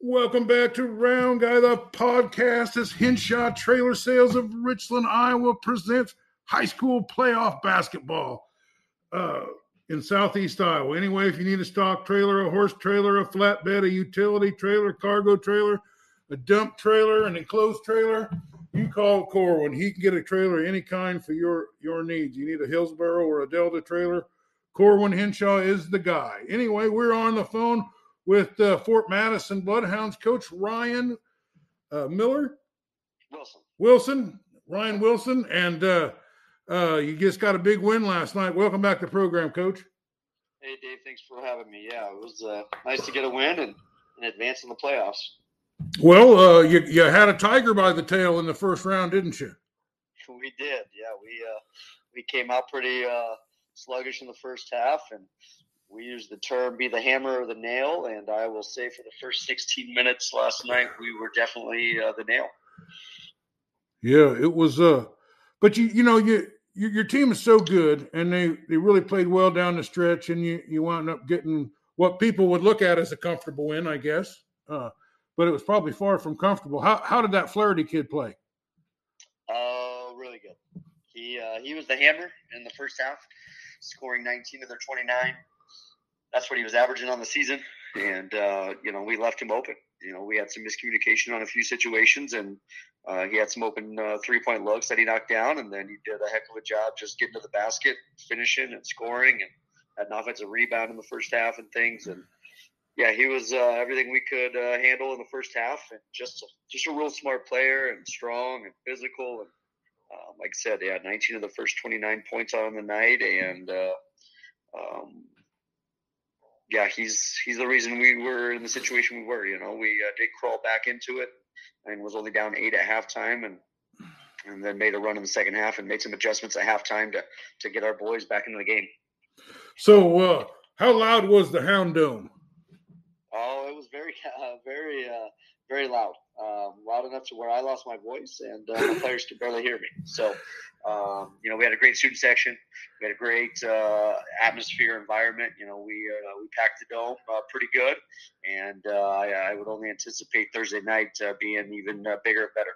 Welcome back to Round Guy, the podcast. As Henshaw Trailer Sales of Richland, Iowa presents high school playoff basketball uh, in Southeast Iowa. Anyway, if you need a stock trailer, a horse trailer, a flatbed, a utility trailer, cargo trailer, a dump trailer, an enclosed trailer, you call Corwin. He can get a trailer any kind for your your needs. You need a Hillsboro or a Delta trailer. Corwin Henshaw is the guy. Anyway, we're on the phone with uh, Fort Madison Bloodhounds coach Ryan uh, Miller. Wilson. Wilson, Ryan Wilson, and uh, uh, you just got a big win last night. Welcome back to the program, coach. Hey, Dave. Thanks for having me. Yeah, it was uh, nice to get a win and, and advance in the playoffs. Well, uh, you you had a tiger by the tail in the first round, didn't you? We did. Yeah, we uh, we came out pretty uh, sluggish in the first half, and we use the term "be the hammer or the nail." And I will say, for the first 16 minutes last night, we were definitely uh, the nail. Yeah, it was. Uh, but you you know you. Your, your team is so good, and they, they really played well down the stretch, and you, you wound up getting what people would look at as a comfortable win, I guess. Uh, but it was probably far from comfortable. How how did that Flaherty kid play? Uh, really good. He uh, he was the hammer in the first half, scoring 19 of their 29. That's what he was averaging on the season, and uh, you know we left him open. You know we had some miscommunication on a few situations, and uh, he had some open uh, three point looks that he knocked down, and then he did a heck of a job just getting to the basket, finishing and scoring, and had an offensive rebound in the first half and things, and yeah, he was uh, everything we could uh, handle in the first half, and just a, just a real smart player and strong and physical. And uh, like I said, yeah, 19 of the first 29 points on the night, and uh, um, yeah, he's he's the reason we were in the situation we were. You know, we uh, did crawl back into it, and was only down eight at halftime, and and then made a run in the second half and made some adjustments at halftime to to get our boys back into the game. So, uh, how loud was the Hound Dome? Oh, it was very, uh, very, uh, very loud. Um, loud enough to where I lost my voice and uh, the players could barely hear me. So, um, you know, we had a great student section. We had a great uh, atmosphere, environment. You know, we uh, we packed the dome uh, pretty good, and I, I, would only anticipate Thursday night being even bigger and better.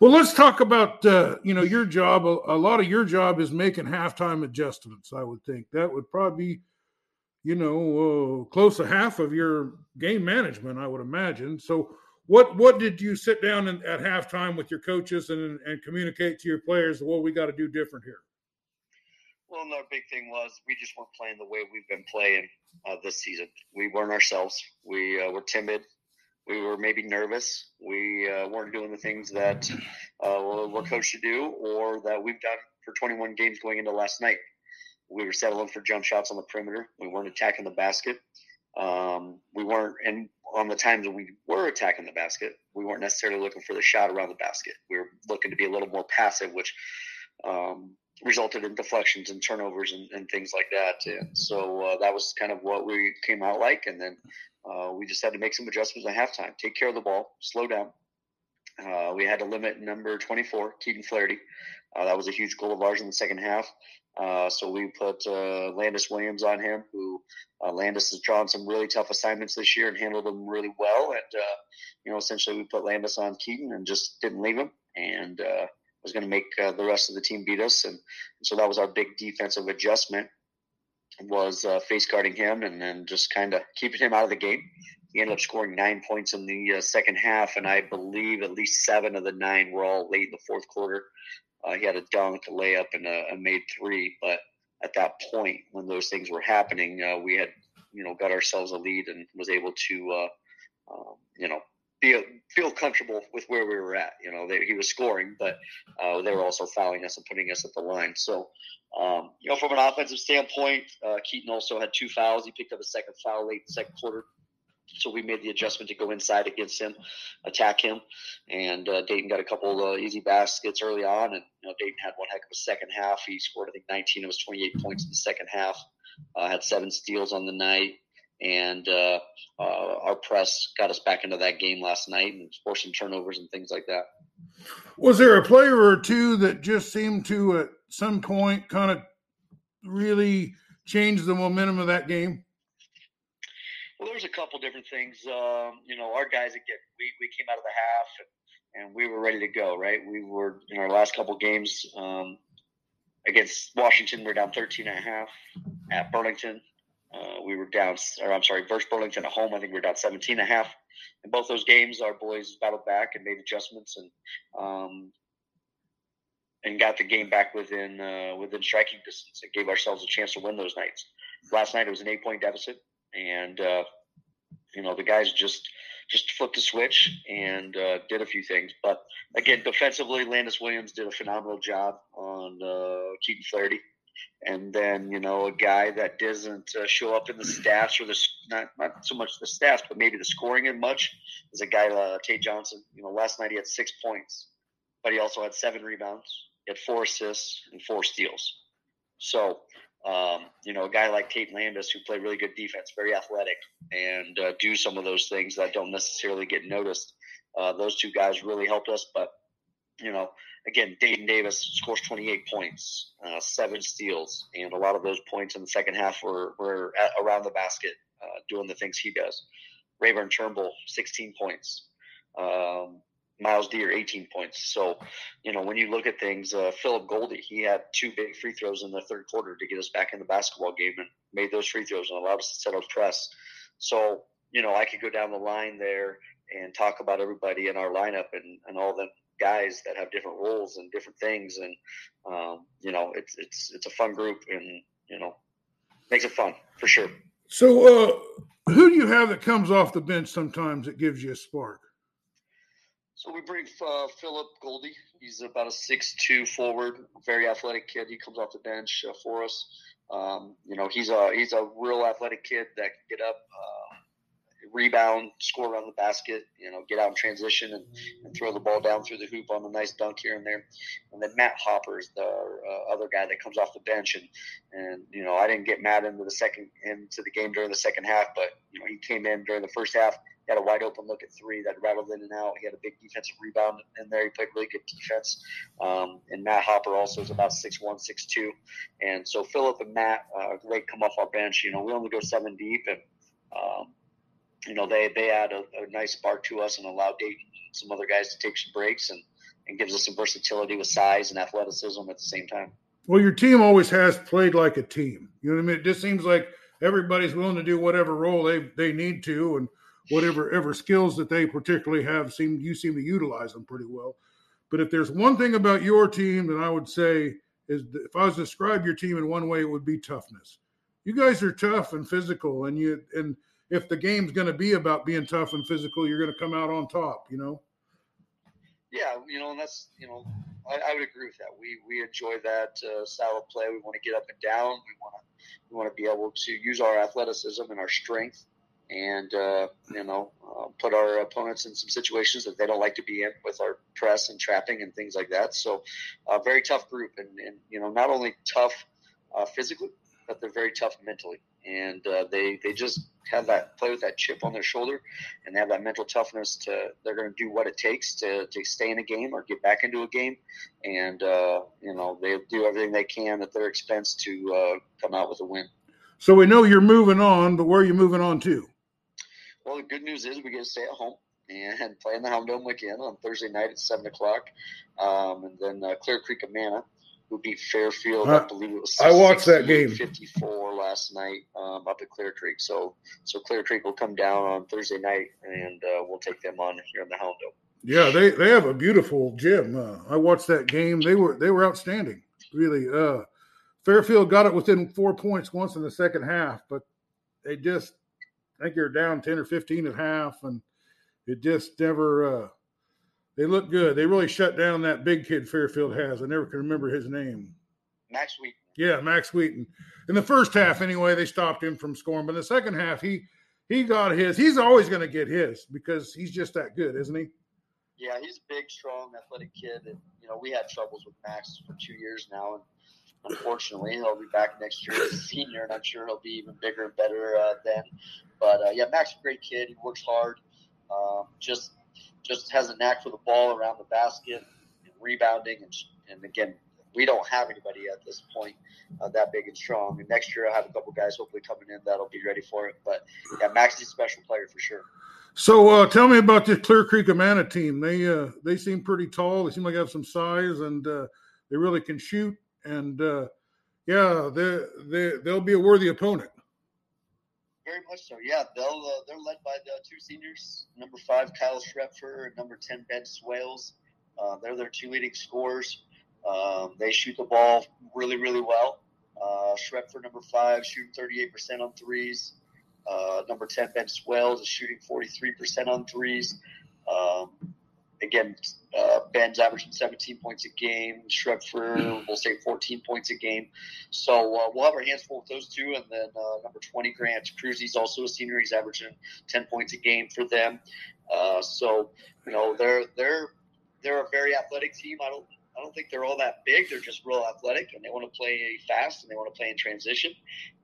Well, let's talk about you know your job. A, lot of your job is making halftime adjustments. I would think that would probably be you know, uh, close to half of your game management, I would imagine. So, what what did you sit down and, at halftime with your coaches and and communicate to your players? What we got to do different here. Well, another big thing was we just weren't playing the way we've been playing uh, this season. We weren't ourselves. We uh, were timid. We were maybe nervous. We uh, weren't doing the things that uh, we're coached to do or that we've done for 21 games going into last night we were settling for jump shots on the perimeter. We weren't attacking the basket. Um, we weren't, and on the times we were attacking the basket, we weren't necessarily looking for the shot around the basket. We were looking to be a little more passive, which um, resulted in deflections and turnovers and, and things like that. And so uh, that was kind of what we came out like. And then uh, we just had to make some adjustments at halftime, take care of the ball, slow down. Uh, we had to limit number 24, Keaton Flaherty. Uh, that was a huge goal of ours in the second half. Uh, so we put uh, Landis Williams on him, who uh, Landis has drawn some really tough assignments this year and handled them really well. And uh, you know, essentially, we put Landis on Keaton and just didn't leave him, and uh, was going to make the rest of the team beat us. And, and, so that was our big defensive adjustment was face guarding him and then just kind of keeping him out of the game. He ended up scoring nine points in the second half, and I believe at least seven of the nine were all late in the fourth quarter. Uh, he had a dunk, a layup, and a, a, made three. But at that point, when those things were happening, uh, we had you know got ourselves a lead and was able to uh, um, you know feel feel comfortable with where we were at. You know, they, he was scoring, but uh, they were also fouling us and putting us at the line. So. Um, you know, from an offensive standpoint, uh, Keaton also had two fouls. He picked up a second foul late in the second quarter. So we made the adjustment to go inside against him, attack him, and uh, Dayton got a couple uh, easy baskets early on, and you know, Dayton had one heck of a second half. He scored I think 19 of his 28 points in the second half. Uh, had seven steals on the night, and uh, uh, our press got us back into that game last night and forcing turnovers and things like that. Was there a player or two that just seemed to at some point kind of really change the momentum of that game? Well, there's a couple different things. Um, you know, our guys again, we, we came out of the half and, and we were ready to go. Right, we were in our last couple games um, against Washington. We we're down 13 and a half at Burlington. Uh, we were down, or I'm sorry, versus Burlington at home. I think we were down 17 and a half. In both those games, our boys battled back and made adjustments and um, and got the game back within uh, within striking distance. It gave ourselves a chance to win those nights. Last night it was an eight point deficit, and uh, you know the guys just just flipped the switch and uh, did a few things. But again, defensively, Landis Williams did a phenomenal job on uh, Keaton Flaherty. And then you know a guy that doesn't uh, show up in the stats or the not not so much the stats, but maybe the scoring in much is a guy uh, Tate Johnson. You know, last night he had six points, but he also had seven rebounds, he had four assists and four steals. So, um, you know, a guy like Tate Landis who played really good defense, very athletic, and uh, do some of those things that don't necessarily get noticed. Uh, those two guys really helped us. But, you know, again, Dayton Davis scores 28 points, uh, seven steals, and a lot of those points in the second half were, were at, around the basket uh, doing the things he does. Rayburn Turnbull, 16 points. Um, Miles Deer, 18 points. So, you know, when you look at things, uh, Philip Goldie, he had two big free throws in the third quarter to get us back in the basketball game and made those free throws and allowed us to set up press. So, you know, I could go down the line there and talk about everybody in our lineup and, and all the guys that have different roles and different things. And, um, you know, it's, it's, it's a fun group and, you know, makes it fun for sure. So, uh, who do you have that comes off the bench sometimes that gives you a spark? So we bring uh, Philip Goldie. He's about a six-two forward, very athletic kid. He comes off the bench uh, for us. Um, you know, he's a he's a real athletic kid that can get up, uh, rebound, score around the basket. You know, get out in transition and, and throw the ball down through the hoop on a nice dunk here and there. And then Matt Hopper is the uh, other guy that comes off the bench. And and you know, I didn't get Matt into the second into the game during the second half, but you know, he came in during the first half he had a wide open look at three that rattled in and out. He had a big defensive rebound in there. He played really good defense. Um, and Matt Hopper also is about six one, six two. And so Philip and Matt, uh, they come off our bench. You know, we only go seven deep, and um, you know they they add a, a, nice spark to us and allow Dayton and some other guys to take some breaks and and gives us some versatility with size and athleticism at the same time. Well, your team always has played like a team. You know what I mean? It just seems like everybody's willing to do whatever role they they need to and whatever ever skills that they particularly have seem you seem to utilize them pretty well. But if there's one thing about your team that I would say is if I was to describe your team in one way, it would be toughness. You guys are tough and physical, and you and if the game's going to be about being tough and physical, you're going to come out on top. You know. Yeah, you know, and that's you know, I, I would agree with that. We we enjoy that uh, style of play. We want to get up and down. We want to we want to be able to use our athleticism and our strength and uh, you know uh, put our opponents in some situations that they don't like to be in with our press and trapping and things like that. So, a uh, very tough group, and, and you know not only tough uh, physically, but they're very tough mentally, and uh, they they just have that play with that chip on their shoulder, and they have that mental toughness to they're going to do what it takes to to stay in a game or get back into a game, and uh, you know they do everything they can at their expense to come out with a win. So we know you're moving on, but where are you moving on to? Well, the good news is we get to stay at home and play in the Hound Dome again on Thursday night at seven o'clock, um, and then uh, Clear Creek Amana, who beat Fairfield, uh, I believe it was. I watched that game. Fifty-four last night um, up at Clear Creek. So, so Clear Creek will come down on Thursday night, and uh, we'll take them on here in the Hound Dome. Yeah, they they have a beautiful gym. Uh, I watched that game. They were they were outstanding. Really, uh, Fairfield got it within four points once in the second half, but they just I think they're down 10 or 15 at half, and it just never, uh, they look good. They really shut down that big kid Fairfield has. I never can remember his name. Max Wheaton. Yeah, Max Wheaton. In the first half, anyway, they stopped him from scoring. But in the second half, he he got his. He's always going to get his because he's just that good, isn't he? Yeah, he's a big, strong, athletic kid. And, you know, we had troubles with Max for two years now. And unfortunately. He'll be back next year as a senior, and I'm sure he'll be even bigger and better uh, then. But uh, yeah, Mac's a great kid. He works hard. Um, just just has a knack for the ball around the basket, and rebounding, and, and again, we don't have anybody at this point uh, that big and strong. And next year, I'll have a couple guys hopefully coming in that'll be ready for it. But yeah, Max is a special player for sure. So uh, tell me about this Clear Creek Amana team. They uh, they seem pretty tall. They seem like they have some size, and uh, they really can shoot. And uh, yeah, they they they'll be a worthy opponent. Very much so. Yeah, they'll uh, they're led by the two seniors, number five Kyle Schrepfer and number ten Ben Swales. Uh, they're their two leading scorers. Um, they shoot the ball really really well. Uh, Schrepfer, number five, shooting 38% on threes. Uh, number 10, Ben Swales, is shooting 43% on threes. Um, again, uh, Ben's averaging 17 points a game. Schrepfer will say 14 points a game. So uh, we'll have our hands full with those two. And then uh, number 20, Grant Cruzy's also a senior. He's averaging 10 points a game for them. Uh, so you know they're they're they're a very athletic team. I don't I don't think they're all that big. They're just real athletic, and they want to play fast and they want to play in transition.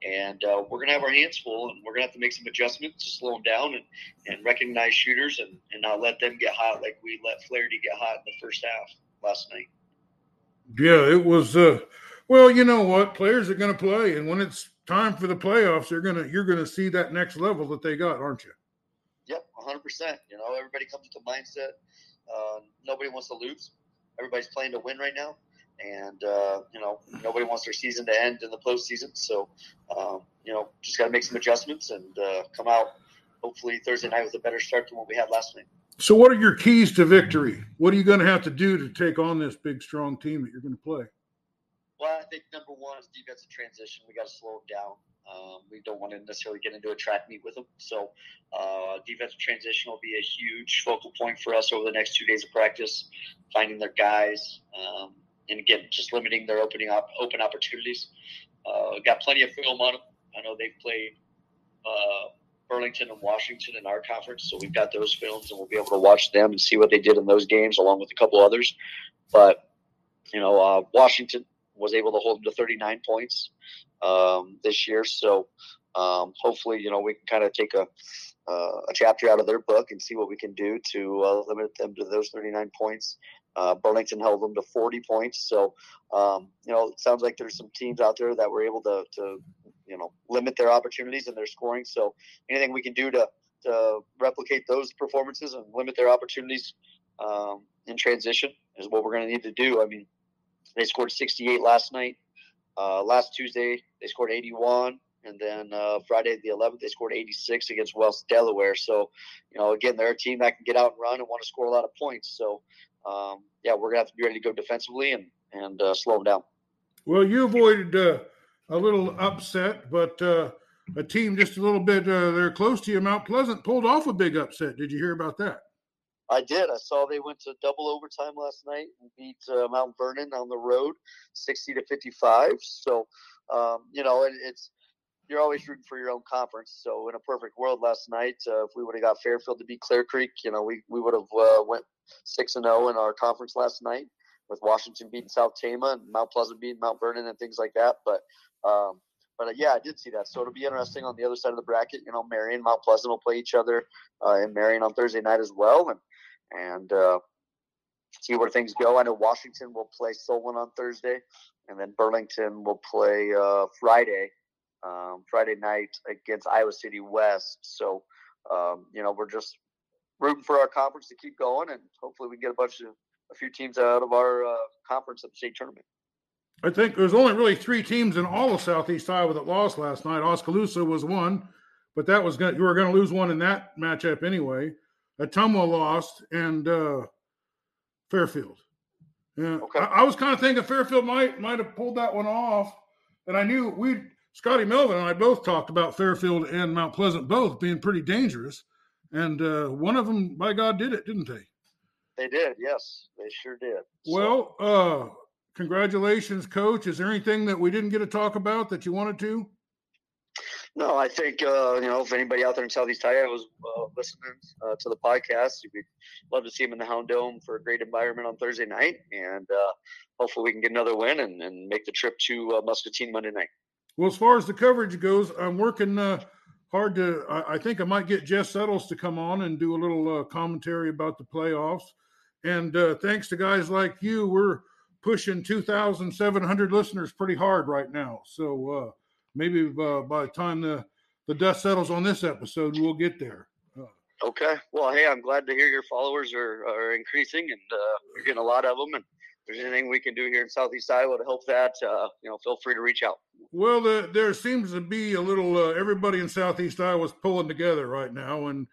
And uh, we're going to have our hands full, and we're going to have to make some adjustments to slow them down and, and recognize shooters and, and not let them get hot like we let Flaherty get hot in the first half last night. Yeah, it was. Uh, well, you know what? Players are going to play, and when it's time for the playoffs, they're gonna you're going to see that next level that they got, aren't you? Yep, 100. percent You know, everybody comes with a mindset. Uh, nobody wants to lose everybody's playing to win right now, and uh, you know nobody wants their season to end in the postseason. So um, you know just got to make some adjustments and uh, come out hopefully Thursday night with a better start than what we had last night. So, what are your keys to victory? What are you going to have to do to take on this big, strong team that you're going to play? Well, I think number one is defensive transition. We got to slow them down. Um, we don't want to necessarily get into a track meet with them. So, uh, defensive transition will be a huge focal point for us over the next two days of practice, finding their guys, um, and again, just limiting their opening op- open opportunities. Uh, got plenty of film on them. I know they've played uh, Burlington and Washington in our conference, so we've got those films, and we'll be able to watch them and see what they did in those games, along with a couple others. But you know, uh, Washington was able to hold them to 39 points um, this year. So um, hopefully, you know, we can kind of take a uh, a chapter out of their book and see what we can do to uh, limit them to those 39 points. Uh, Burlington held them to 40 points. So, um, you know, it sounds like there's some teams out there that were able to, to, you know, limit their opportunities and their scoring. So anything we can do to, to replicate those performances and limit their opportunities um, in transition is what we're going to need to do. I mean, they scored 68 last night. Uh, last Tuesday, they scored 81. And then uh, Friday the 11th, they scored 86 against West Delaware. So, you know, again, they're a team that can get out and run and want to score a lot of points. So, um, yeah, we're going to have to be ready to go defensively and, and uh, slow them down. Well, you avoided uh, a little upset, but uh, a team just a little bit, uh, they're close to you. Mount Pleasant pulled off a big upset. Did you hear about that? I did. I saw they went to double overtime last night and beat uh, Mount Vernon on the road, sixty to fifty-five. So, um, you know, it, it's you're always rooting for your own conference. So, in a perfect world, last night, uh, if we would have got Fairfield to beat Clear Creek, you know, we we would have uh, went six and zero oh in our conference last night with Washington beating South Tama and Mount Pleasant beating Mount Vernon and things like that. But um, but uh, yeah, I did see that. So it'll be interesting on the other side of the bracket. You know, Marion, and Mount Pleasant will play each other uh, in Marion on Thursday night as well, and and uh, see where things go. I know Washington will play Solon on Thursday, and then Burlington will play uh, Friday, um, Friday night against Iowa City West. So, um, you know, we're just rooting for our conference to keep going, and hopefully we can get a bunch of a few teams out of our uh, conference at the state tournament. I think there's only really three teams in all of Southeast Iowa that lost last night. Oskaloosa was one, but that was gonna, you were going to lose one in that matchup anyway. Ottumwa lost, and uh, Fairfield. Yeah, okay. I, I, was kind of thinking Fairfield might might have pulled that one off, and I knew we Scotty Melvin and I both talked about Fairfield and Mount Pleasant both being pretty dangerous, and uh, one of them, by God, did it, didn't they? They did, yes, they sure did. Well, uh, congratulations, Coach. Is there anything that we didn't get to talk about that you wanted to? No, I think uh, you know if anybody out there in Southeast Iowa was uh, listening uh, to the podcast, we'd love to see him in the Hound Dome for a great environment on Thursday night, and uh, hopefully we can get another win and, and make the trip to uh, Muscatine Monday night. Well, as far as the coverage goes, I'm working uh, hard to. I, I, think I might get Jess Settles to come on and do a little commentary about the playoffs. And thanks to guys like you, we're pushing 2,700 listeners pretty hard right now. So maybe uh, by the time the the dust settles on this episode, we'll get there. Okay. Well, hey, I'm glad to hear your followers are, are increasing and uh, you're getting a lot of them. And if there's anything we can do here in Southeast Iowa to help that, uh, you know, feel free to reach out. Well, the, there seems to be a little. Uh, everybody in Southeast Iowa is pulling together right now, and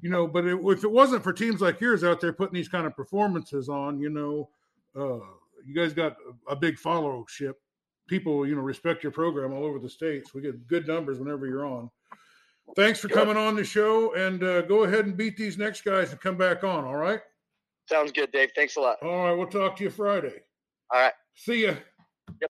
you know, but it, if it wasn't for teams like yours out there putting these kind of performances on, you know, uh, you guys got a big followership. People, you know, respect your program all over the states. We get good numbers whenever you're on. Thanks for coming on the show, and uh, go ahead and beat these next guys and come back on. All right. Sounds good, Dave. Thanks a lot. All right, we'll talk to you Friday. All right. See ya.